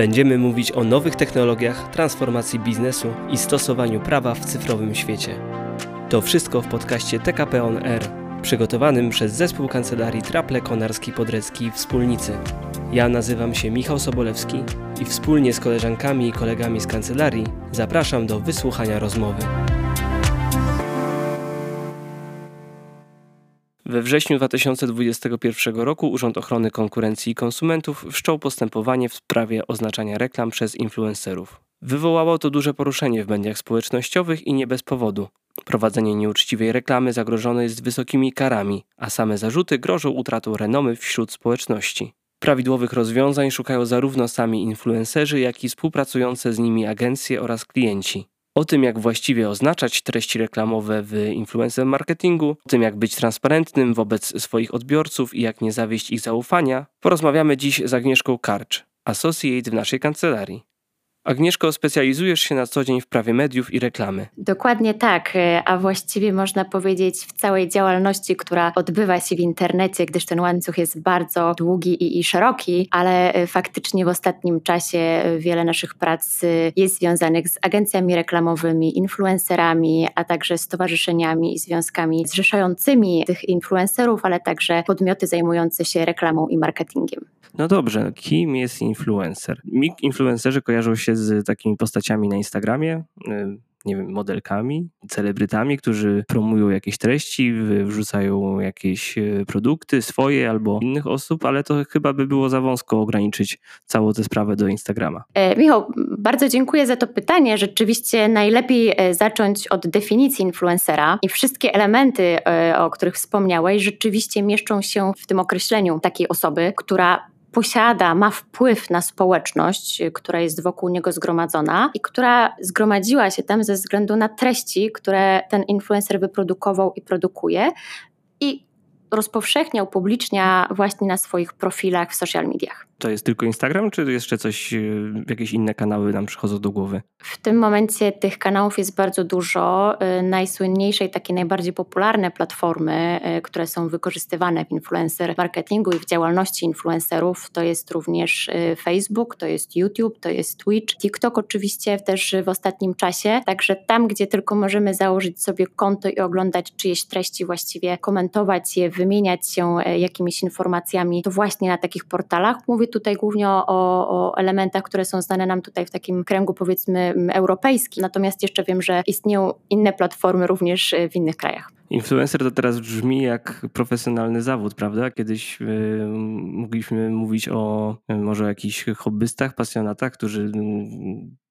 Będziemy mówić o nowych technologiach, transformacji biznesu i stosowaniu prawa w cyfrowym świecie. To wszystko w podcaście TKP On Air, przygotowanym przez zespół kancelarii Traple Konarski Podrecki Wspólnicy. Ja nazywam się Michał Sobolewski i wspólnie z koleżankami i kolegami z kancelarii zapraszam do wysłuchania rozmowy. We wrześniu 2021 roku Urząd Ochrony Konkurencji i Konsumentów wszczął postępowanie w sprawie oznaczania reklam przez influencerów. Wywołało to duże poruszenie w mediach społecznościowych i nie bez powodu. Prowadzenie nieuczciwej reklamy zagrożone jest wysokimi karami, a same zarzuty grożą utratą renomy wśród społeczności. Prawidłowych rozwiązań szukają zarówno sami influencerzy, jak i współpracujące z nimi agencje oraz klienci. O tym, jak właściwie oznaczać treści reklamowe w influencer marketingu, o tym, jak być transparentnym wobec swoich odbiorców i jak nie zawieść ich zaufania, porozmawiamy dziś z Agnieszką Karcz, associate w naszej kancelarii. Agnieszko, specjalizujesz się na co dzień w prawie mediów i reklamy. Dokładnie tak, e, a właściwie można powiedzieć w całej działalności, która odbywa się w internecie, gdyż ten łańcuch jest bardzo długi i, i szeroki, ale e, faktycznie w ostatnim czasie e, wiele naszych prac jest związanych z agencjami reklamowymi, influencerami, a także stowarzyszeniami i związkami zrzeszającymi tych influencerów, ale także podmioty zajmujące się reklamą i marketingiem. No dobrze, kim jest influencer? Mi influencerzy kojarzą się z takimi postaciami na Instagramie, y, nie wiem, modelkami, celebrytami, którzy promują jakieś treści, wrzucają jakieś y, produkty swoje albo innych osób, ale to chyba by było za wąsko ograniczyć całą tę sprawę do Instagrama. E, Michał, bardzo dziękuję za to pytanie. Rzeczywiście najlepiej e, zacząć od definicji influencera i wszystkie elementy, e, o których wspomniałeś, rzeczywiście mieszczą się w tym określeniu takiej osoby, która posiada, ma wpływ na społeczność, która jest wokół niego zgromadzona i która zgromadziła się tam ze względu na treści, które ten influencer wyprodukował i produkuje i rozpowszechniał, upublicznia właśnie na swoich profilach w social mediach. To jest tylko Instagram, czy jeszcze coś, e, jakieś inne kanały nam przychodzą do głowy? W tym momencie tych kanałów jest bardzo dużo. E, najsłynniejsze i takie najbardziej popularne platformy, e, które są wykorzystywane w influencer marketingu i w działalności influencerów, to jest również Facebook, to jest YouTube, to jest Twitch, TikTok oczywiście też w ostatnim czasie. Także tam, gdzie tylko możemy założyć sobie konto i oglądać czyjeś treści, właściwie komentować je, wymieniać się jakimiś informacjami, to właśnie na takich portalach. Mówię tutaj głównie o, o, elementach, które są znane nam tutaj w takim kręgu powiedzmy europejskim, natomiast jeszcze wiem, że istnieją inne platformy również w innych krajach. Influencer to teraz brzmi jak profesjonalny zawód, prawda? Kiedyś y, mogliśmy mówić o y, może jakichś hobbystach, pasjonatach, którzy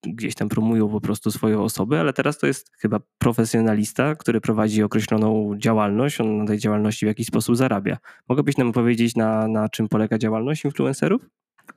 y, gdzieś tam promują po prostu swoją osobę, ale teraz to jest chyba profesjonalista, który prowadzi określoną działalność, on na tej działalności w jakiś sposób zarabia. Mogłabyś nam powiedzieć, na, na czym polega działalność influencerów?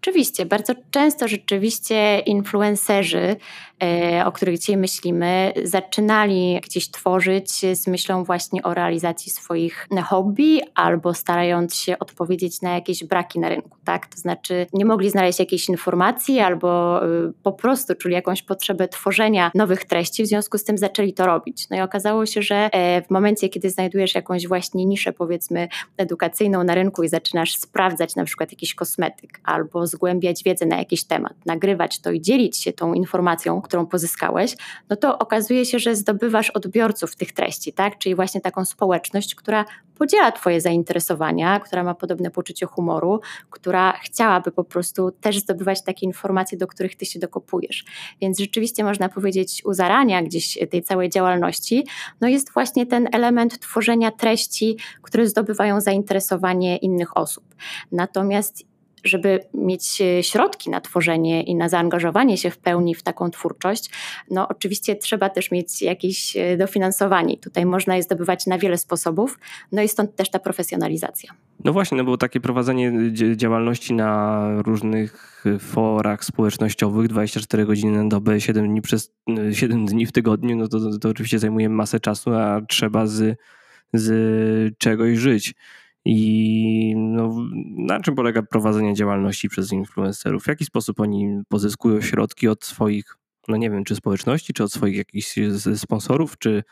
Oczywiście, bardzo często rzeczywiście influencerzy, e, o których dzisiaj myślimy, zaczynali gdzieś tworzyć z myślą właśnie o realizacji swoich hobby albo starając się odpowiedzieć na jakieś braki na rynku, tak? To znaczy nie mogli znaleźć jakiejś informacji albo y, po prostu czuli jakąś potrzebę tworzenia nowych treści, w związku z tym zaczęli to robić. No i okazało się, że e, w momencie, kiedy znajdujesz jakąś właśnie niszę powiedzmy edukacyjną na rynku i zaczynasz sprawdzać na przykład jakiś kosmetyk albo zgłębiać wiedzę na jakiś temat, nagrywać to i dzielić się tą informacją, którą pozyskałeś, no to okazuje się, że zdobywasz odbiorców tych treści, tak? Czyli właśnie taką społeczność, która podziela Twoje zainteresowania, która ma podobne poczucie humoru, która chciałaby po prostu też zdobywać takie informacje, do których Ty się dokopujesz. Więc rzeczywiście można powiedzieć, u zarania gdzieś tej całej działalności, no jest właśnie ten element tworzenia treści, które zdobywają zainteresowanie innych osób. Natomiast żeby mieć e, środki na tworzenie i na zaangażowanie się w pełni w taką twórczość, no oczywiście trzeba też mieć jakieś e, dofinansowanie. Tutaj można je zdobywać na wiele sposobów, no i stąd też ta profesjonalizacja. No właśnie, no bo takie prowadzenie działalności na różnych forach społecznościowych 24 godziny na dobę, 7 dni, przez, 7 dni w tygodniu, no to, to, to oczywiście zajmuje masę czasu, a trzeba z, z czegoś żyć. I no, na czym polega prowadzenie działalności przez influencerów? W jaki sposób oni pozyskują środki od swoich, no nie wiem, czy społeczności, czy od swoich jakichś sponsorów, czy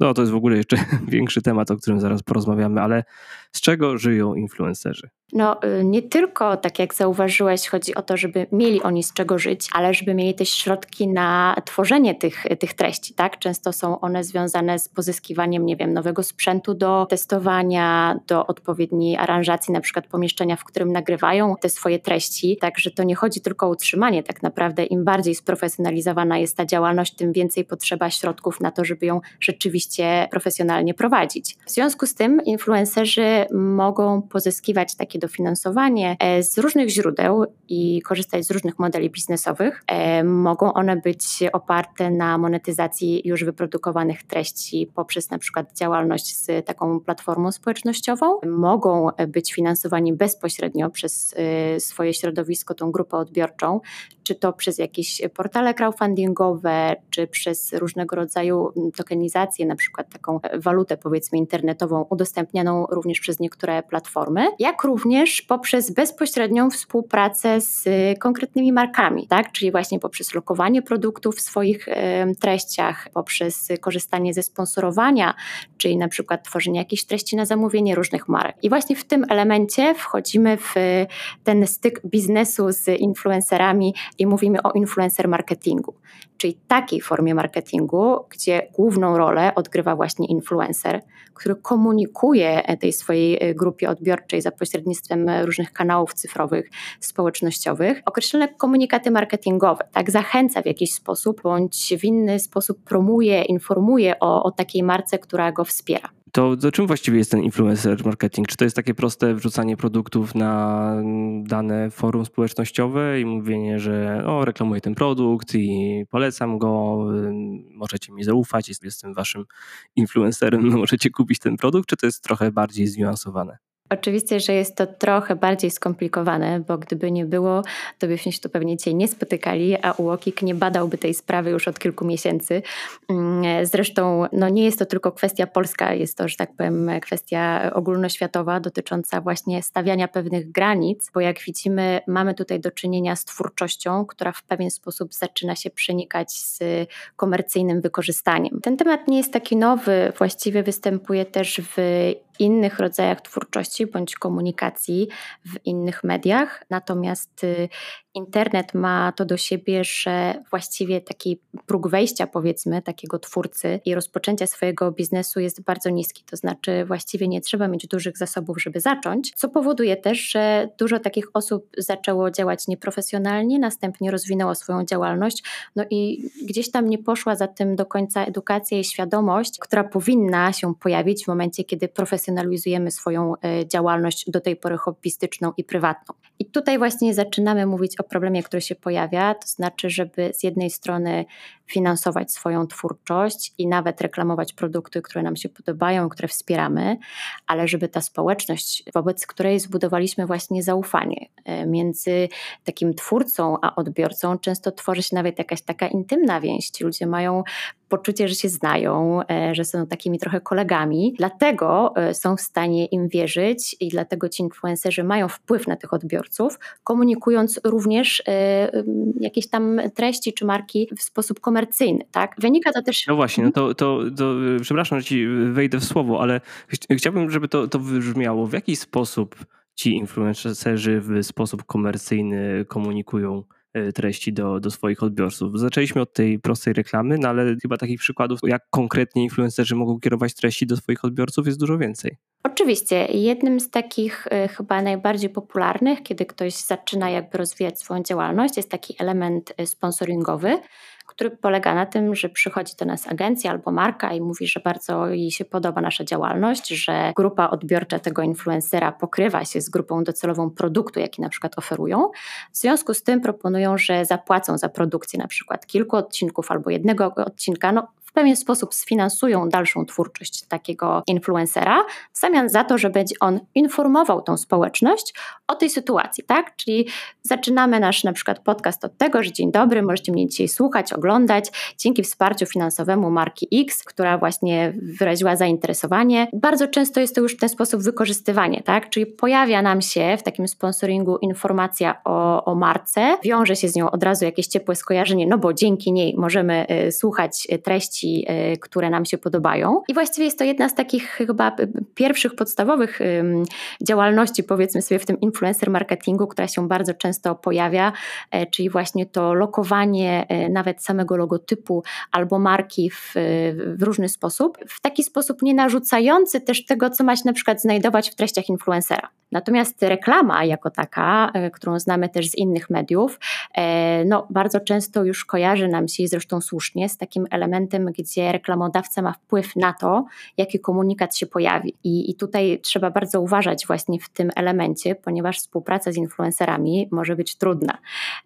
no to jest w ogóle jeszcze większy temat, o którym zaraz porozmawiamy, ale z czego żyją influencerzy? No, y, nie tylko, tak jak zauważyłeś, chodzi o to, żeby mieli oni z czego żyć, ale żeby mieli też środki na tworzenie tych, tych treści, tak? Często są one związane z pozyskiwaniem, nie wiem, nowego sprzętu do testowania, do odpowiedniej aranżacji, na przykład pomieszczenia, w którym nagrywają te swoje treści. Także to nie chodzi tylko o utrzymanie, tak naprawdę im bardziej sprofesjonalizowana jest ta działalność, tym więcej potrzeba środków na to, żeby ją rzeczywiście profesjonalnie prowadzić. W związku z tym influencerzy mogą pozyskiwać takie dofinansowanie e, z różnych źródeł i korzystać z różnych modeli biznesowych. E, mogą one być oparte na monetyzacji już wyprodukowanych treści poprzez na przykład działalność z taką platformą społecznościową. Mogą być finansowani bezpośrednio przez e, swoje środowisko, tą grupę odbiorczą, czy to przez jakieś portale crowdfundingowe, czy przez różnego rodzaju tokenizację, na przykład taką walutę powiedzmy internetową udostępnianą również przez niektóre platformy, jak również poprzez bezpośrednią współpracę z konkretnymi markami, tak? czyli właśnie poprzez lokowanie produktów w swoich treściach, poprzez korzystanie ze sponsorowania, czyli na przykład tworzenie jakichś treści na zamówienie różnych marek. I właśnie w tym elemencie wchodzimy w ten styk biznesu z influencerami i mówimy o influencer marketingu, czyli takiej formie marketingu, gdzie główną rolę odgrywa właśnie influencer, który komunikuje tej swojej grupie odbiorczej za pośrednictwem różnych kanałów cyfrowych, społecznościowych, określone komunikaty marketingowe, tak zachęca w jakiś sposób bądź w inny sposób promuje, informuje o, o takiej marce, która go wspiera. To do czym właściwie jest ten influencer marketing? Czy to jest takie proste wrzucanie produktów na dane forum społecznościowe i mówienie, że o, reklamuję ten produkt i polecam go, możecie mi zaufać, jestem waszym influencerem, możecie kupić ten produkt, czy to jest trochę bardziej zniuansowane? Oczywiście, że jest to trochę bardziej skomplikowane, bo gdyby nie było, to byśmy się tu pewnie dzisiaj nie spotykali, a UOKiK nie badałby tej sprawy już od kilku miesięcy. Mm, zresztą no nie jest to tylko kwestia polska, jest to, że tak powiem, kwestia ogólnoświatowa dotycząca właśnie stawiania pewnych granic, bo jak widzimy, mamy tutaj do czynienia z twórczością, która w pewien sposób zaczyna się przenikać z komercyjnym wykorzystaniem. Ten temat nie jest taki nowy, właściwie występuje też w innych rodzajach twórczości bądź komunikacji w innych mediach. Natomiast y, internet ma to do siebie, że właściwie taki próg wejścia, powiedzmy, takiego twórcy i rozpoczęcia swojego biznesu jest bardzo niski. To znaczy, właściwie nie trzeba mieć dużych zasobów, żeby zacząć, co powoduje też, że dużo takich osób zaczęło działać nieprofesjonalnie, następnie rozwinęło swoją działalność, no i gdzieś tam nie poszła za tym do końca edukacja i świadomość, która powinna się pojawić w momencie, kiedy profesjonalizujemy swoją e, działalność do tej pory hobbystyczną i prywatną. I tutaj właśnie zaczynamy mówić o problemie, który się pojawia, to znaczy, żeby z jednej strony finansować swoją twórczość i nawet reklamować produkty, które nam się podobają, które wspieramy, ale żeby ta społeczność, wobec której zbudowaliśmy właśnie zaufanie e, między takim twórcą a odbiorcą, często tworzy się nawet jakaś taka intymna więź. Ci ludzie mają poczucie, że się znają, e, że są takimi trochę kolegami, dlatego e, są w stanie im wierzyć i dlatego ci influencerzy mają wpływ na tych odbiorców, komunikując również jakieś tam treści czy marki w sposób komercyjny komercyjny, tak? Wynika to też... No właśnie, no to, to, to przepraszam, że ci wejdę w słowo, ale chciałbym, żeby to, to wybrzmiało. W jaki sposób ci influencerzy w sposób komercyjny komunikują e, treści do, do swoich odbiorców. Zaczęliśmy od tej prostej reklamy, no ale chyba takich przykładów, jak konkretnie influencerzy mogą kierować treści do swoich odbiorców jest dużo więcej. Oczywiście. Jednym z takich y, chyba najbardziej popularnych, kiedy ktoś zaczyna jakby rozwijać swoją działalność, jest taki element y, sponsoringowy, który polega na tym, że przychodzi do nas agencja albo marka i mówi, że bardzo jej się podoba nasza działalność, że grupa odbiorcza tego influencera pokrywa się z grupą docelową produktu, jaki na przykład oferują. W związku z tym proponują, że zapłacą za produkcję na przykład kilku odcinków albo jednego odcinka, no w pewien sposób sfinansują dalszą twórczość takiego influencera, w zamian za to, że będzie on informował tą społeczność o tej sytuacji, tak? Czyli zaczynamy nasz na przykład podcast od tego, że dzień dobry, możecie mnie dzisiaj słuchać, oglądać dzięki wsparciu finansowemu marki X, która właśnie wyraziła zainteresowanie. Bardzo często jest to już w ten sposób wykorzystywanie, tak? Czyli pojawia nam się w takim sponsoringu informacja o, o marce, wiąże się z nią od razu jakieś ciepłe skojarzenie, no bo dzięki niej możemy y, słuchać treści treści, które nam się podobają. I właściwie jest to jedna z takich chyba pierwszych podstawowych działalności, powiedzmy sobie, w tym influencer marketingu, która się bardzo często pojawia, czyli właśnie to lokowanie nawet samego logotypu albo marki w, w różny sposób, w taki sposób nie narzucający też tego, co ma się na przykład znajdować w treściach influencera. Natomiast reklama jako taka, e, którą znamy też z innych mediów, e, no, bardzo często już kojarzy nam się, zresztą słusznie, z takim elementem, gdzie reklamodawca ma wpływ na to, jaki komunikat się pojawi. I, I tutaj trzeba bardzo uważać właśnie w tym elemencie, ponieważ współpraca z influencerami może być trudna.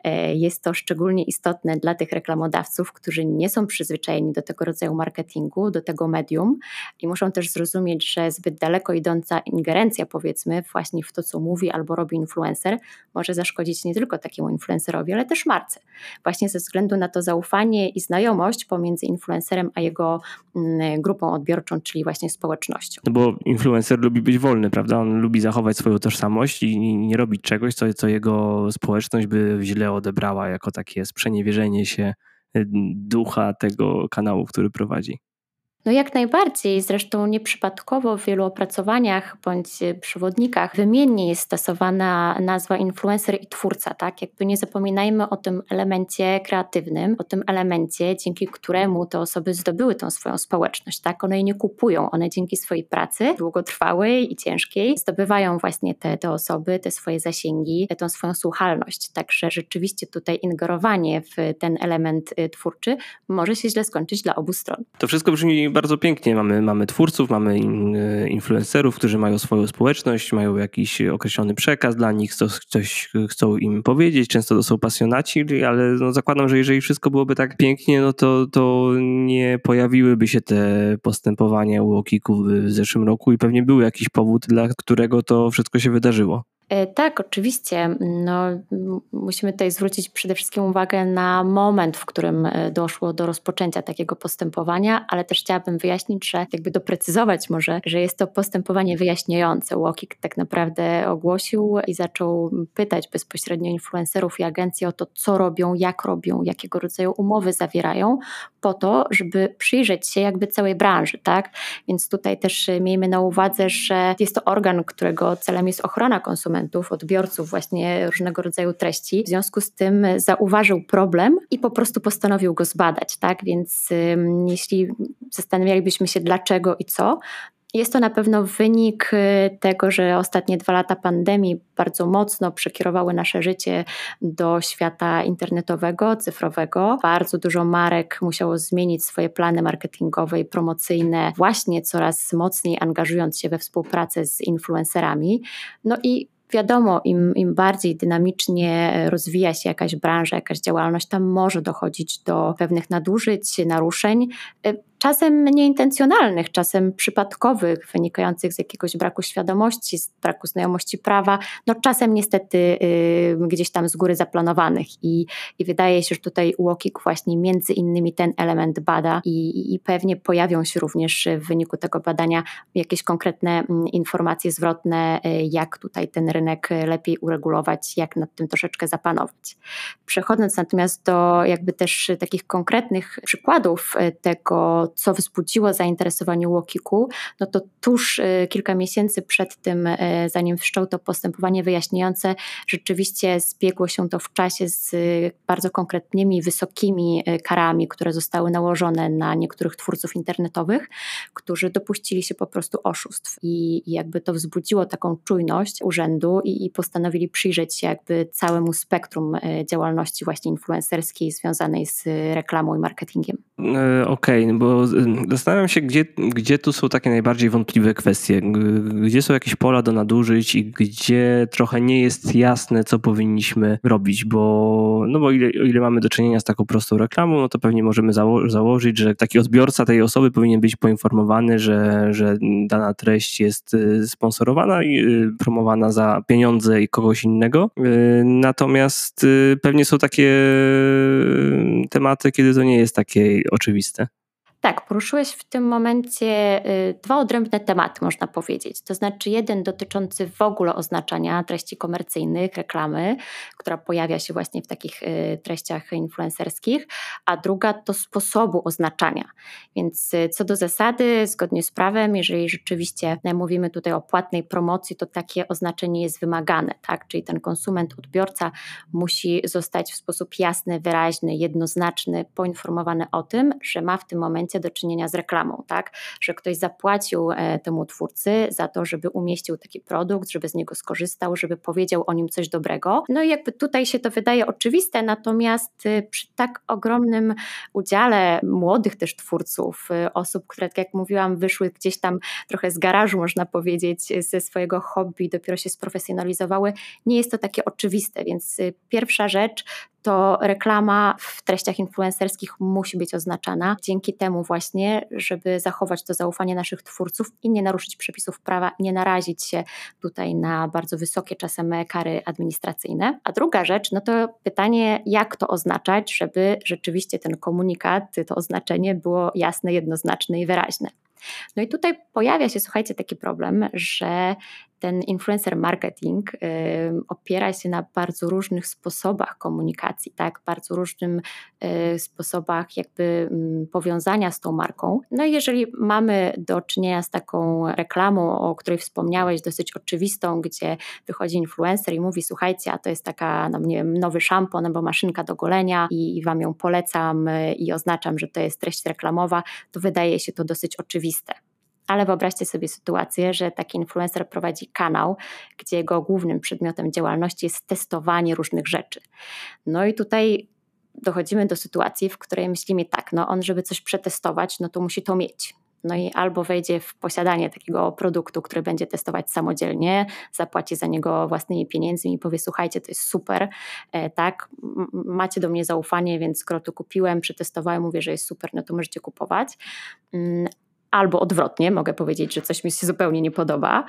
E, jest to szczególnie istotne dla tych reklamodawców, którzy nie są przyzwyczajeni do tego rodzaju marketingu, do tego medium i muszą też zrozumieć, że zbyt daleko idąca ingerencja, powiedzmy, właśnie w to, co mówi albo robi influencer, może zaszkodzić nie tylko takiemu influencerowi, ale też marce. Właśnie ze względu na to zaufanie i znajomość pomiędzy influencerem a jego mm, grupą odbiorczą, czyli właśnie społecznością. No bo influencer lubi być wolny, prawda? On lubi zachować swoją tożsamość i nie robić czegoś, co, co jego społeczność by źle odebrała jako takie sprzeniewierzenie się y, ducha tego kanału, który prowadzi. No jak najbardziej, zresztą nieprzypadkowo w wielu opracowaniach bądź przewodnikach wymiennie jest stosowana nazwa influencer i twórca, tak? Jakby nie zapominajmy o tym elemencie kreatywnym, o tym elemencie, dzięki któremu te osoby zdobyły tą swoją społeczność, tak? One jej nie kupują, one dzięki swojej pracy długotrwałej i ciężkiej zdobywają właśnie te, te osoby, te swoje zasięgi, tą swoją słuchalność. Także rzeczywiście tutaj ingerowanie w ten element y, twórczy może się źle skończyć dla obu stron. To wszystko brzmi bardzo pięknie. Mamy, mamy twórców, mamy e, influencerów, którzy mają swoją społeczność, mają jakiś określony przekaz dla nich, coś, coś chcą im powiedzieć. Często to są pasjonaci, ale no zakładam, że jeżeli wszystko byłoby tak pięknie, no to, to nie pojawiłyby się te postępowania u Okiku w zeszłym roku i pewnie był jakiś powód, dla którego to wszystko się wydarzyło. E, tak, oczywiście. No, musimy tutaj zwrócić przede wszystkim uwagę na moment, w którym e, doszło do rozpoczęcia takiego postępowania, ale też chciałabym wyjaśnić, że jakby doprecyzować może, że jest to postępowanie wyjaśniające. Łokik tak naprawdę ogłosił i zaczął pytać bezpośrednio influencerów i agencji o to, co robią, jak robią, jakiego rodzaju umowy zawierają, po to, żeby przyjrzeć się jakby całej branży, tak? Więc tutaj też miejmy na uwadze, że jest to organ, którego celem jest ochrona konsumentów, konsumentów, odbiorców właśnie różnego rodzaju treści. W związku z tym zauważył problem i po prostu postanowił go zbadać, tak? Więc jeśli zastanawialibyśmy się dlaczego i co, jest to na pewno wynik y, tego, że ostatnie dwa lata pandemii bardzo mocno przekierowały nasze życie do świata internetowego, cyfrowego. Bardzo dużo marek musiało zmienić swoje plany marketingowe i promocyjne, właśnie coraz mocniej angażując się we współpracę z influencerami. No i wiadomo, im, im bardziej dynamicznie rozwija się jakaś branża, jakaś działalność, tam może dochodzić do pewnych nadużyć, naruszeń czasem nieintencjonalnych, czasem przypadkowych, wynikających z jakiegoś braku świadomości, z braku znajomości prawa, no czasem niestety y, gdzieś tam z góry zaplanowanych i, i wydaje się, że tutaj UOKiK właśnie między innymi ten element bada i, i pewnie pojawią się również w wyniku tego badania jakieś konkretne mm, informacje zwrotne, y, jak tutaj ten rynek lepiej uregulować, jak nad tym troszeczkę zapanować. Przechodząc natomiast do jakby też takich konkretnych przykładów y, tego, co wzbudziło zainteresowanie Łokiku, no to tuż y, kilka miesięcy przed tym, y, zanim wszczął to postępowanie wyjaśniające, rzeczywiście zbiegło się to w czasie z bardzo konkretnymi, wysokimi karami, które zostały nałożone na niektórych twórców internetowych, którzy dopuścili się po prostu oszustw i jakby to wzbudziło taką czujność urzędu i, i postanowili przyjrzeć się jakby całemu spektrum działalności właśnie influencerskiej związanej z reklamą i marketingiem. E, okej, okay, no zastanawiam się, gdzie, gdzie tu są takie najbardziej wątpliwe kwestie, gdzie są jakieś pola do nadużyć i gdzie trochę nie jest jasne, co powinniśmy robić, bo, no bo ile, ile mamy do czynienia z taką prostą reklamą, no to pewnie możemy zało założyć, że taki odbiorca tej osoby powinien być poinformowany, że, że dana treść jest y, sponsorowana i y, promowana za pieniądze i kogoś innego. Y, natomiast pewnie są takie tematy, kiedy to nie jest takie oczywiste. Tak, poruszyłeś w tym momencie y, dwa odrębne tematy, można powiedzieć. To znaczy, jeden dotyczący w ogóle oznaczania treści komercyjnych, reklamy, która pojawia się właśnie w takich y, treściach influencerskich, a druga to sposobu oznaczania. Więc y, co do zasady, zgodnie z prawem, jeżeli rzeczywiście mówimy tutaj o płatnej promocji, to takie oznaczenie jest wymagane, tak? Czyli ten konsument, odbiorca musi zostać w sposób jasny, wyraźny, jednoznaczny, poinformowany o tym, że ma w tym momencie do czynienia z reklamą, tak? Że ktoś zapłacił e, temu twórcy za to, żeby umieścił taki produkt, żeby z niego skorzystał, żeby powiedział o nim coś dobrego. No i jakby tutaj się to wydaje oczywiste, natomiast y, przy tak ogromnym udziale młodych też twórców, y, osób, które, tak jak mówiłam, wyszły gdzieś tam trochę z garażu, można powiedzieć, ze swojego hobby, dopiero się sprofesjonalizowały, nie jest to takie oczywiste, więc y, pierwsza rzecz to reklama w treściach influencerskich musi być oznaczana. Dzięki temu właśnie, żeby zachować to zaufanie naszych twórców i nie naruszyć przepisów prawa, nie narazić się tutaj na bardzo wysokie czasem kary administracyjne. A druga rzecz, no to pytanie, jak to oznaczać, żeby rzeczywiście ten komunikat, to oznaczenie było jasne, jednoznaczne i wyraźne. No i tutaj pojawia się, słuchajcie, taki problem, że ten influencer marketing opiera się na bardzo różnych sposobach komunikacji, tak, bardzo różnym y, sposobach jakby powiązania z tą marką. No i jeżeli mamy do czynienia z taką reklamą, o której wspomniałeś, dosyć oczywistą, gdzie wychodzi influencer i mówi, słuchajcie, a to jest taka, no nie wiem, nowy szampon albo maszynka do golenia i, i wam ją polecam y, i oznaczam, że to jest treść reklamowa, to wydaje się to dosyć oczywiste. Ale wyobraźcie sobie sytuację, że taki influencer prowadzi kanał, gdzie jego głównym przedmiotem działalności jest testowanie różnych rzeczy. No i tutaj dochodzimy do sytuacji, w której myślimy tak, no on, żeby coś przetestować, no to musi to mieć. No i albo wejdzie w posiadanie takiego produktu, który będzie testować samodzielnie, zapłaci za niego własnymi pieniędzmi i powie: Słuchajcie, to jest super, e, tak, macie do mnie zaufanie, więc skoro to kupiłem, przetestowałem, mówię, że jest super, no to możecie kupować. Albo odwrotnie, mogę powiedzieć, że coś mi się zupełnie nie podoba.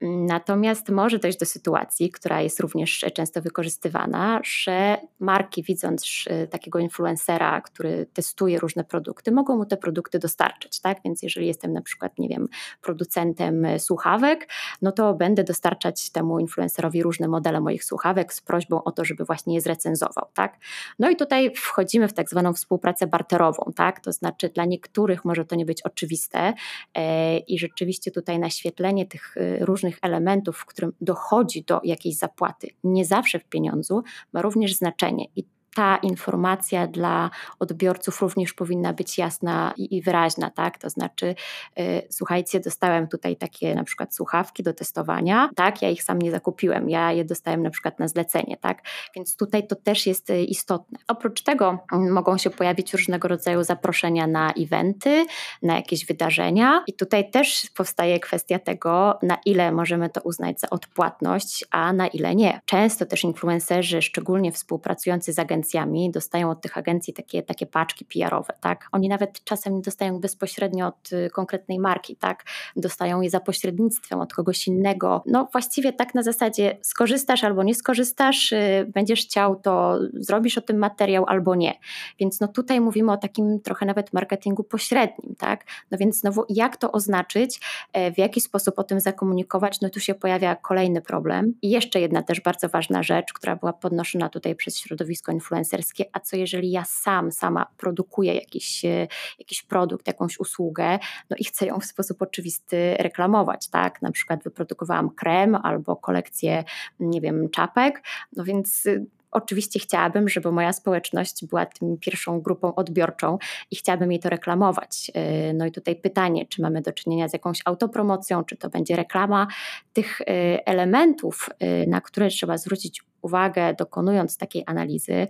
Natomiast może dojść do sytuacji, która jest również często wykorzystywana, że marki, widząc takiego influencera, który testuje różne produkty, mogą mu te produkty dostarczyć. Tak? Więc jeżeli jestem na przykład, nie wiem, producentem słuchawek, no to będę dostarczać temu influencerowi różne modele moich słuchawek z prośbą o to, żeby właśnie je zrecenzował. Tak? No i tutaj wchodzimy w tak zwaną współpracę barterową. Tak? To znaczy dla niektórych może to nie być oczywiste, E, i rzeczywiście tutaj naświetlenie tych e, różnych elementów, w którym dochodzi do jakiejś zapłaty, nie zawsze w pieniądzu, ma również znaczenie. I ta informacja dla odbiorców również powinna być jasna i, i wyraźna, tak? To znaczy, yy, słuchajcie, dostałem tutaj takie na przykład słuchawki do testowania, tak? Ja ich sam nie zakupiłem, ja je dostałem na przykład na zlecenie, tak? Więc tutaj to też jest y, istotne. Oprócz tego mm, mogą się pojawić różnego rodzaju zaproszenia na eventy, na jakieś wydarzenia i tutaj też powstaje kwestia tego, na ile możemy to uznać za odpłatność, a na ile nie. Często też influencerzy, szczególnie współpracujący z agencjami, agencjami, dostają od tych agencji takie, takie paczki PR-owe, tak? Oni nawet czasem nie dostają bezpośrednio od y, konkretnej marki, tak? Dostają je za pośrednictwem od kogoś innego. No właściwie tak na zasadzie skorzystasz albo nie skorzystasz, y, będziesz chciał, to zrobisz o tym materiał albo nie. Więc no tutaj mówimy o takim trochę nawet marketingu pośrednim, tak? No więc znowu jak to oznaczyć, e, w jaki sposób o tym zakomunikować, no tu się pojawia kolejny problem. I jeszcze jedna też bardzo ważna rzecz, która była podnoszona tutaj przez środowisko influencerów, influencerskie, a co jeżeli ja sam, sama produkuję jakiś, e, jakiś produkt, jakąś usługę, no i chcę ją w sposób oczywisty reklamować, tak? Na przykład wyprodukowałam krem albo kolekcję, nie wiem, czapek, no więc y, Oczywiście chciałabym, żeby moja społeczność była tym pierwszą grupą odbiorczą i chciałabym jej to reklamować. E, no i tutaj pytanie, czy mamy do czynienia z jakąś autopromocją, czy to będzie reklama. Tych e, elementów, na które trzeba zwrócić uwagę, dokonując takiej analizy,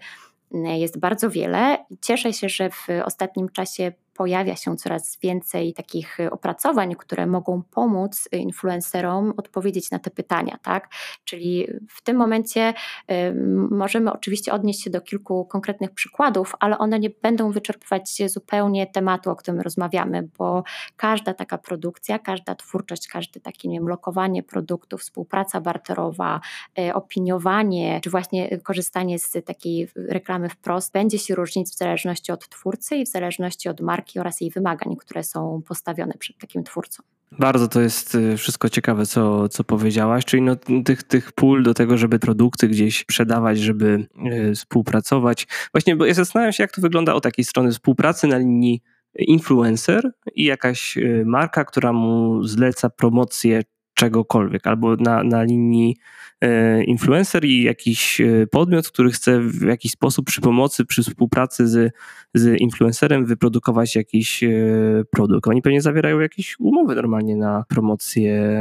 jest bardzo wiele. Cieszę się, że w ostatnim czasie pojawia się coraz więcej takich y, opracowań, które mogą pomóc influencerom odpowiedzieć na te pytania, tak? Czyli w tym momencie y, możemy oczywiście odnieść się do kilku konkretnych przykładów, ale one nie będą wyczerpywać zupełnie tematu, o którym rozmawiamy, bo każda taka produkcja, każda twórczość, każde takie, nie wiem, lokowanie produktów, współpraca barterowa, y, opiniowanie, czy właśnie korzystanie z takiej reklamy wprost będzie się różnić w zależności od twórcy i w zależności od marki oraz jej wymagań, które są postawione przed takim twórcą. Bardzo to jest y, wszystko ciekawe, co, co powiedziałaś, czyli no, tych, tych pól do tego, żeby produkty gdzieś sprzedawać, żeby y, współpracować. Właśnie, bo ja zastanawiam się, jak to wygląda o takiej strony współpracy na linii influencer i jakaś y, marka, która mu zleca promocję czegokolwiek, albo na, na linii e, influencer i jakiś e, podmiot, który chce w jakiś sposób przy pomocy, przy współpracy z, z influencerem wyprodukować jakiś e, produkt. Oni pewnie zawierają jakieś umowy normalnie na promocję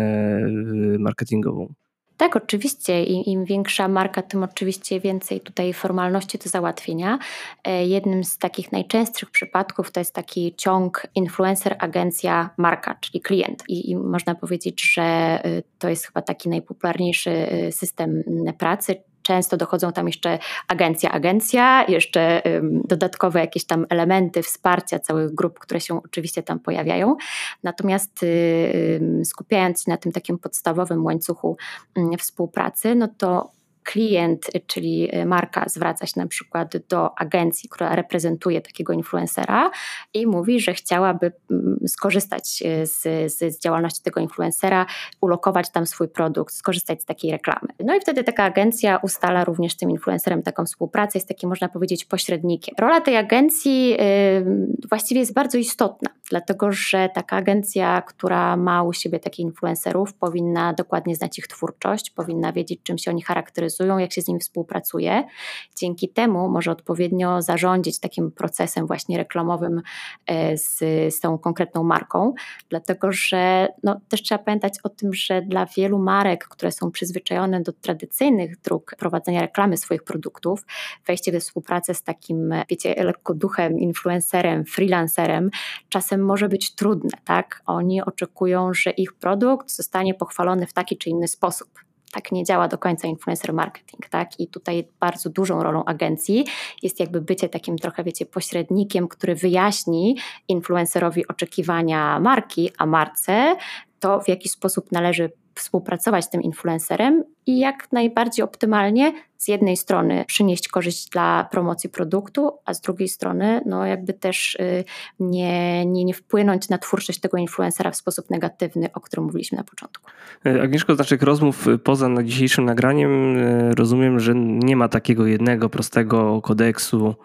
marketingową. Tak, oczywiście. Im większa marka, tym oczywiście więcej tutaj formalności do załatwienia. E, jednym z takich najczęstszych przypadków to jest taki ciąg influencer, agencja, marka, czyli klient. I, i można powiedzieć, że y, to jest chyba taki najpopularniejszy y, system pracy, często dochodzą tam jeszcze agencja, agencja, jeszcze dodatkowe jakieś tam elementy wsparcia całych grup, które się oczywiście tam pojawiają. Natomiast y, skupiając się na tym takim podstawowym łańcuchu mm, współpracy, no to klient, czyli y, marka zwraca się na przykład do agencji, która reprezentuje takiego influencera i mówi, że chciałaby mm, skorzystać y, z, z, z działalności tego influencera, ulokować tam swój produkt, skorzystać z takiej reklamy. No i wtedy taka agencja ustala również z tym influencerem taką współpracę, jest taki można powiedzieć pośrednikiem. Rola tej agencji yy, właściwie jest bardzo istotna, dlatego że taka agencja, która ma u siebie takich influencerów, powinna dokładnie znać ich twórczość, powinna wiedzieć, czym się oni charakteryzują, jak się z nim współpracuje. Dzięki temu może odpowiednio zarządzić takim procesem właśnie reklamowym e, z, z tą konkretną marką, dlatego że no, też trzeba pamiętać o tym, że dla wielu marek, które są przyzwyczajone do tradycyjnych dróg prowadzenia reklamy swoich produktów, wejście we współpracę z takim, wiecie, lekko duchem, influencerem, freelancerem, czasem może być trudne, tak? Oni oczekują, że ich produkt zostanie pochwalony w taki czy inny sposób tak nie działa do końca influencer marketing, tak? I tutaj bardzo dużą rolą agencji jest jakby bycie takim trochę, wiecie, pośrednikiem, który wyjaśni influencerowi oczekiwania marki, a marce to, w jaki sposób należy współpracować z tym influencerem i jak najbardziej optymalnie z jednej strony przynieść korzyść dla promocji produktu, a z drugiej strony no jakby też y, nie, nie, nie wpłynąć na twórczość tego influencera w sposób negatywny, o którym mówiliśmy na początku. E, Agnieszko, z naszych rozmów y, poza dzisiejszym nagraniem y, rozumiem, że nie ma takiego jednego prostego kodeksu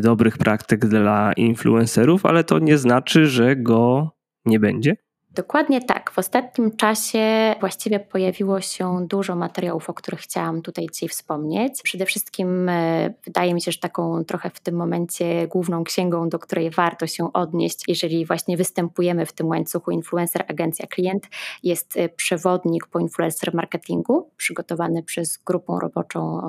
dobrych praktyk dla influencerów, ale to nie znaczy, że go nie będzie? Dokładnie tak. W ostatnim czasie właściwie pojawiło się dużo materiałów, o których chciałam tutaj dzisiaj wspomnieć. Przede wszystkim e, wydaje mi się, że taką trochę w tym momencie główną księgą, do której warto się odnieść, jeżeli właśnie występujemy w tym łańcuchu influencer, agencja, klient, jest e, przewodnik po influencer marketingu, przygotowany przez grupę roboczą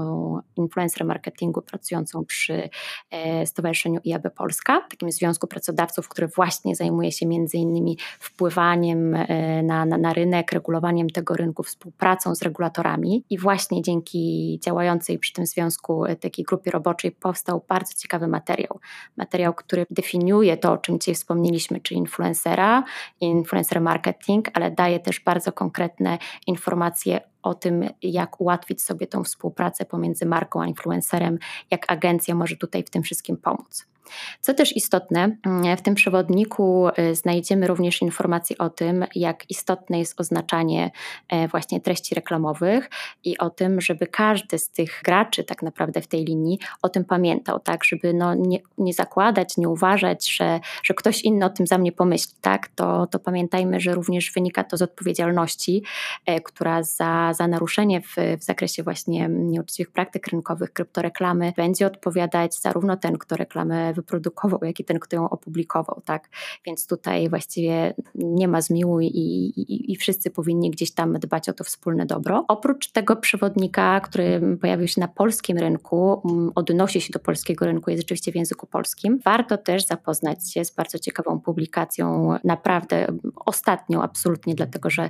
influencer marketingu pracującą przy e, Stowarzyszeniu IAB Polska, takim związku pracodawców, który właśnie zajmuje się między innymi wpływaniem E, na, na, na rynek, regulowaniem tego rynku, współpracą z regulatorami. I właśnie dzięki działającej przy tym związku e, takiej grupie roboczej powstał bardzo ciekawy materiał. Materiał, który definiuje to, o czym dzisiaj wspomnieliśmy, czyli influencera, influencer marketing, ale daje też bardzo konkretne informacje o tym, jak ułatwić sobie tą współpracę pomiędzy marką a influencerem, jak agencja może tutaj w tym wszystkim pomóc. Co też istotne, w tym przewodniku y, znajdziemy również informacje o tym, jak istotne jest oznaczanie e, właśnie treści reklamowych i o tym, żeby każdy z tych graczy tak naprawdę w tej linii o tym pamiętał, tak, żeby no nie, nie zakładać, nie uważać, że, że ktoś inny o tym za mnie pomyśli, tak, to, to pamiętajmy, że również wynika to z odpowiedzialności, e, która za, za naruszenie w, w zakresie właśnie nieuczciwych praktyk rynkowych, kryptoreklamy będzie odpowiadać zarówno ten, kto reklamę wyprodukował, jak i ten, kto ją opublikował, tak? Więc tutaj właściwie nie ma zmiłuj i, i, i wszyscy powinni gdzieś tam dbać o to wspólne dobro. Oprócz tego przewodnika, który pojawił się na polskim rynku, odnosi się do polskiego rynku, jest rzeczywiście w języku polskim. Warto też zapoznać się z bardzo ciekawą publikacją, naprawdę ostatnią absolutnie, dlatego że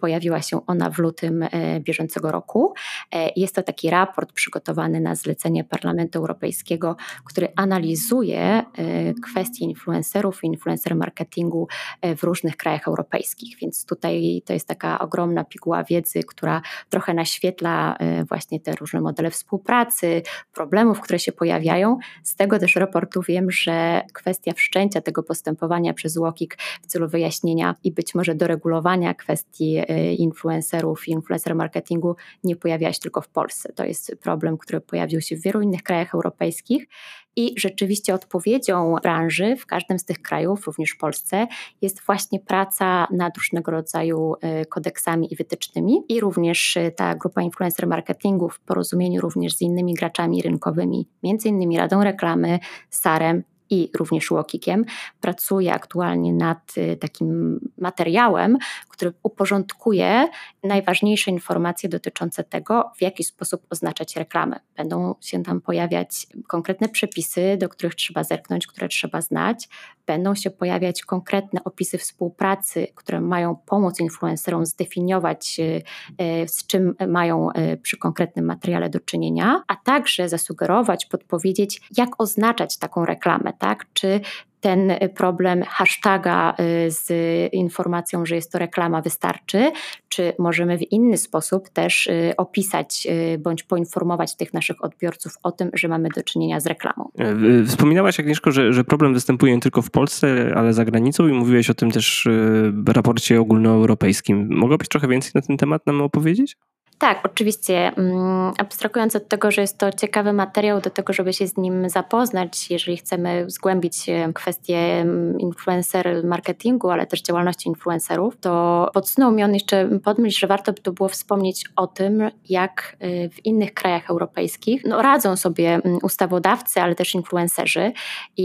pojawiła się ona w lutym e, bieżącego roku. E, jest to taki raport przygotowany na zlecenie Parlamentu Europejskiego, który analizuje analizuje kwestie influencerów i influencer marketingu w różnych krajach europejskich. Więc tutaj to jest taka ogromna piguła wiedzy, która trochę naświetla właśnie te różne modele współpracy, problemów, które się pojawiają. Z tego też raportu wiem, że kwestia wszczęcia tego postępowania przez UOKiK w celu wyjaśnienia i być może doregulowania kwestii e, influencerów i influencer marketingu nie pojawiała się tylko w Polsce. To jest problem, który pojawił się w wielu innych krajach europejskich i rzeczywiście odpowiedzią branży w każdym z tych krajów, również w Polsce, jest właśnie praca nad różnego rodzaju e, kodeksami i wytycznymi. I również e, ta grupa influencer marketingu w porozumieniu również z innymi graczami rynkowymi, między innymi Radą Reklamy, SARem i również Łokikiem pracuje aktualnie nad y, takim materiałem, który uporządkuje najważniejsze informacje dotyczące tego, w jaki sposób oznaczać reklamę. Będą się tam pojawiać konkretne przepisy, do których trzeba zerknąć, które trzeba znać. Będą się pojawiać konkretne opisy współpracy, które mają pomóc influencerom zdefiniować, y, y, z czym mają przy konkretnym materiale do czynienia, a także zasugerować, podpowiedzieć, jak oznaczać taką reklamę tak? Czy ten problem hashtaga y, z informacją, że jest to reklama, wystarczy, czy możemy w inny sposób też y, opisać y, bądź poinformować tych naszych odbiorców o tym, że mamy do czynienia z reklamą. E, wspominałaś, Agnieszko, że, że problem występuje nie tylko w Polsce, ale za granicą i mówiłeś o tym też w raporcie ogólnoeuropejskim. Mogłabyś trochę więcej na ten temat nam opowiedzieć? Tak, oczywiście. Mm, abstrahując od tego, że jest to ciekawy materiał do tego, żeby się z nim zapoznać, jeżeli chcemy zgłębić kwestie mm, influencer marketingu, ale też działalności influencerów, to podsunął mi on jeszcze podmyśl, że warto by tu było wspomnieć o tym, jak y, w innych krajach europejskich no, radzą sobie mm, ustawodawcy, ale też influencerzy i,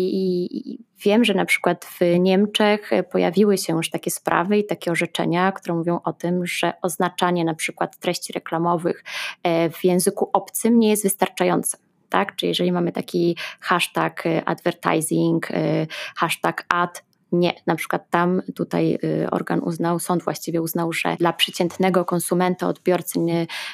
i Wiem, że na przykład w Niemczech pojawiły się już takie sprawy i takie orzeczenia, które mówią o tym, że oznaczanie na przykład treści reklamowych e, w języku obcym nie jest wystarczające. Tak? Czy jeżeli mamy taki hashtag e, advertising, e, hashtag ad, nie, na przykład tam tutaj y, organ uznał, sąd właściwie uznał, że dla przeciętnego konsumenta, odbiorcy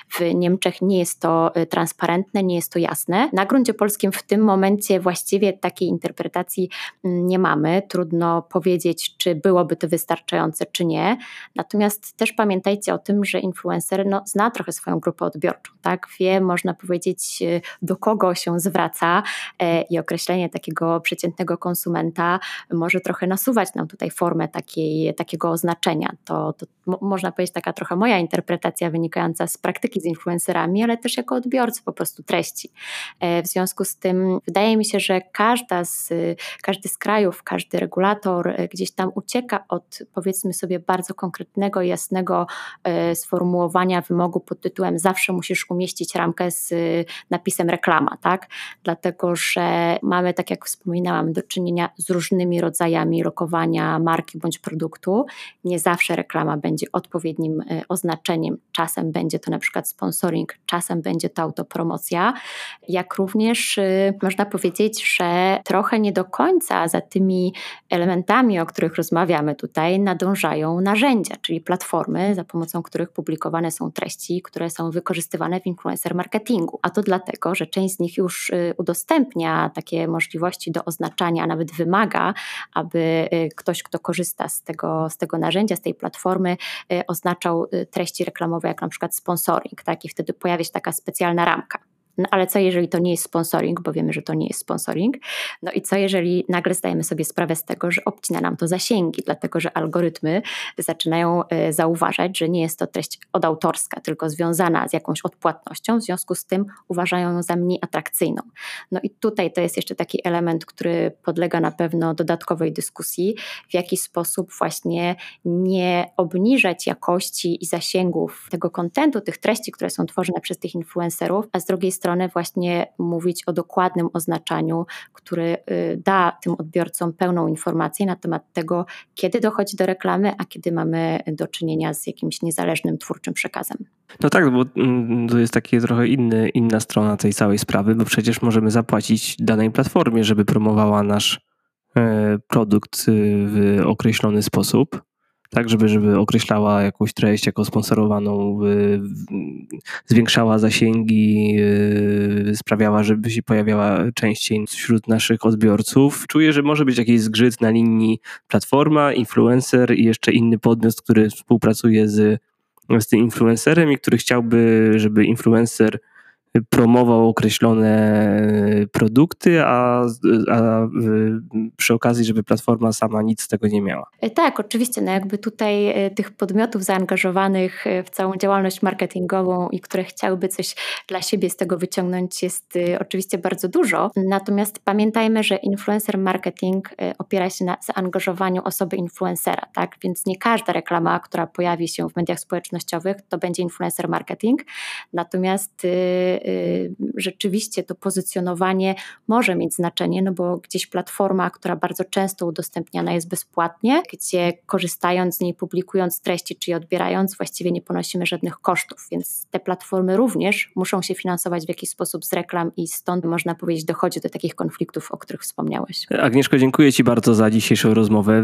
w Niemczech nie jest to y, transparentne, nie jest to jasne. Na gruncie polskim w tym momencie właściwie takiej interpretacji mm, nie mamy. Trudno powiedzieć, czy byłoby to wystarczające, czy nie. Natomiast też pamiętajcie o tym, że influencer no, zna trochę swoją grupę odbiorczą, tak? Wie, można powiedzieć, y, do kogo się zwraca e, i określenie takiego przeciętnego konsumenta może trochę nasuwać nasuwać nam tutaj formę takiej, takiego oznaczenia. To, to można powiedzieć taka trochę moja interpretacja wynikająca z praktyki z influencerami, ale też jako odbiorcy po prostu treści. E, w związku z tym wydaje mi się, że każda z, każdy z krajów, każdy regulator e, gdzieś tam ucieka od powiedzmy sobie bardzo konkretnego, jasnego e, sformułowania wymogu pod tytułem zawsze musisz umieścić ramkę z napisem reklama, tak? Dlatego, że mamy, tak jak wspominałam, do czynienia z różnymi rodzajami lokowania marki bądź produktu. Nie zawsze reklama będzie odpowiednim e, oznaczeniem. Czasem będzie to na przykład sponsoring, czasem będzie to autopromocja. Jak również e, można powiedzieć, że trochę nie do końca za tymi elementami, o których rozmawiamy tutaj, nadążają narzędzia, czyli platformy, za pomocą których publikowane są treści, które są wykorzystywane w influencer marketingu. A to dlatego, że część z nich już e, udostępnia takie możliwości do oznaczania, a nawet wymaga, aby Y, ktoś, kto korzysta z tego, z tego narzędzia, z tej platformy, y, oznaczał y, treści reklamowe, jak na przykład sponsoring, tak? I wtedy pojawia się taka specjalna ramka. No ale co jeżeli to nie jest sponsoring, bo wiemy, że to nie jest sponsoring? No i co jeżeli nagle zdajemy sobie sprawę z tego, że obcina nam to zasięgi, dlatego że algorytmy zaczynają e, zauważać, że nie jest to treść odautorska, tylko związana z jakąś odpłatnością, w związku z tym uważają ją za mniej atrakcyjną. No i tutaj to jest jeszcze taki element, który podlega na pewno dodatkowej dyskusji, w jaki sposób właśnie nie obniżać jakości i zasięgów tego kontentu, tych treści, które są tworzone przez tych influencerów, a z drugiej strony właśnie mówić o dokładnym oznaczaniu, który da tym odbiorcom pełną informację na temat tego, kiedy dochodzi do reklamy, a kiedy mamy do czynienia z jakimś niezależnym twórczym przekazem. No tak, bo mm, to jest takie trochę inny, inna strona tej całej sprawy, bo przecież możemy zapłacić danej platformie, żeby promowała nasz e, produkt y, w określony sposób tak, żeby, żeby określała jakąś treść jako sponsorowaną, zwiększała zasięgi, sprawiała, żeby się pojawiała częściej wśród naszych odbiorców. Czuję, że może być jakiś zgrzyt na linii platforma, influencer i jeszcze inny podmiot, który współpracuje z, z tym influencerem i który chciałby, żeby influencer promował określone produkty, a, a przy okazji, żeby platforma sama nic z tego nie miała. E, tak, oczywiście. No jakby tutaj e, tych podmiotów zaangażowanych e, w całą działalność marketingową i które chciałyby coś dla siebie z tego wyciągnąć jest oczywiście bardzo dużo. Natomiast pamiętajmy, że influencer marketing opiera się na zaangażowaniu osoby influencera, tak? Więc nie każda reklama, która pojawi się w mediach społecznościowych, to będzie influencer marketing. Natomiast rzeczywiście to pozycjonowanie może mieć znaczenie, no bo gdzieś platforma, która bardzo często udostępniana jest bezpłatnie, gdzie korzystając z niej, publikując treści czy je odbierając, właściwie nie ponosimy żadnych kosztów, więc te platformy również muszą się finansować w jakiś sposób z reklam i stąd można powiedzieć dochodzi do takich konfliktów, o których wspomniałeś. Agnieszko, dziękuję Ci bardzo za dzisiejszą rozmowę.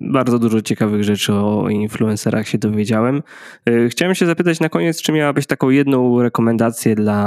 Bardzo dużo ciekawych rzeczy o influencerach się dowiedziałem. Y, chciałem się zapytać na koniec, czy miałabyś taką jedną rekomendację dla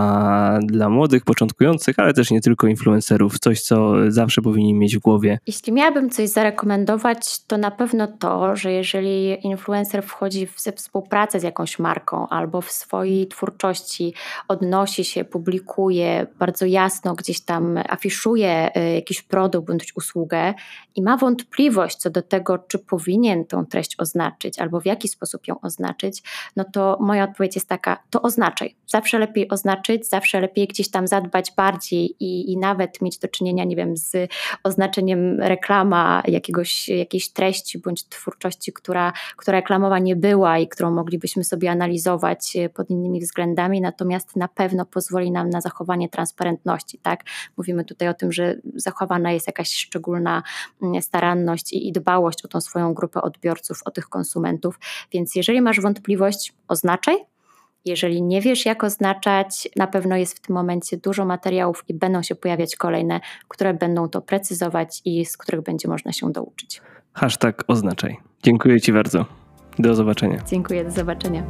dla, młodych, początkujących, ale też nie tylko influencerów, coś, co zawsze powinni mieć w głowie. Jeśli miałabym coś zarekomendować, to na pewno to, że jeżeli influencer wchodzi w współpracę z jakąś marką albo w swojej twórczości odnosi się, publikuje bardzo jasno, gdzieś tam afiszuje y, jakiś produkt bądź usługę i ma wątpliwość co do tego, czy powinien tą treść oznaczyć albo w jaki sposób ją oznaczyć, no to moja odpowiedź jest taka: to oznaczaj. Zawsze lepiej oznaczyć, zawsze lepiej gdzieś tam zadbać bardziej i, i nawet mieć do czynienia, nie wiem, z oznaczeniem reklama jakiegoś, jakiejś treści bądź twórczości, która, która reklamowa nie była i którą moglibyśmy sobie analizować e, pod innymi względami, natomiast na pewno pozwoli nam na zachowanie transparentności, tak? Mówimy tutaj o tym, że zachowana jest jakaś szczególna mm, staranność i, i dbałość o tą swoją grupę odbiorców, o tych konsumentów, więc jeżeli masz wątpliwość, oznaczaj, jeżeli nie wiesz, jak oznaczać, na pewno jest w tym momencie dużo materiałów i będą się pojawiać kolejne, które będą to precyzować i z których będzie można się douczyć. Hashtag oznaczaj. Dziękuję Ci bardzo. Do zobaczenia. Dziękuję, do zobaczenia.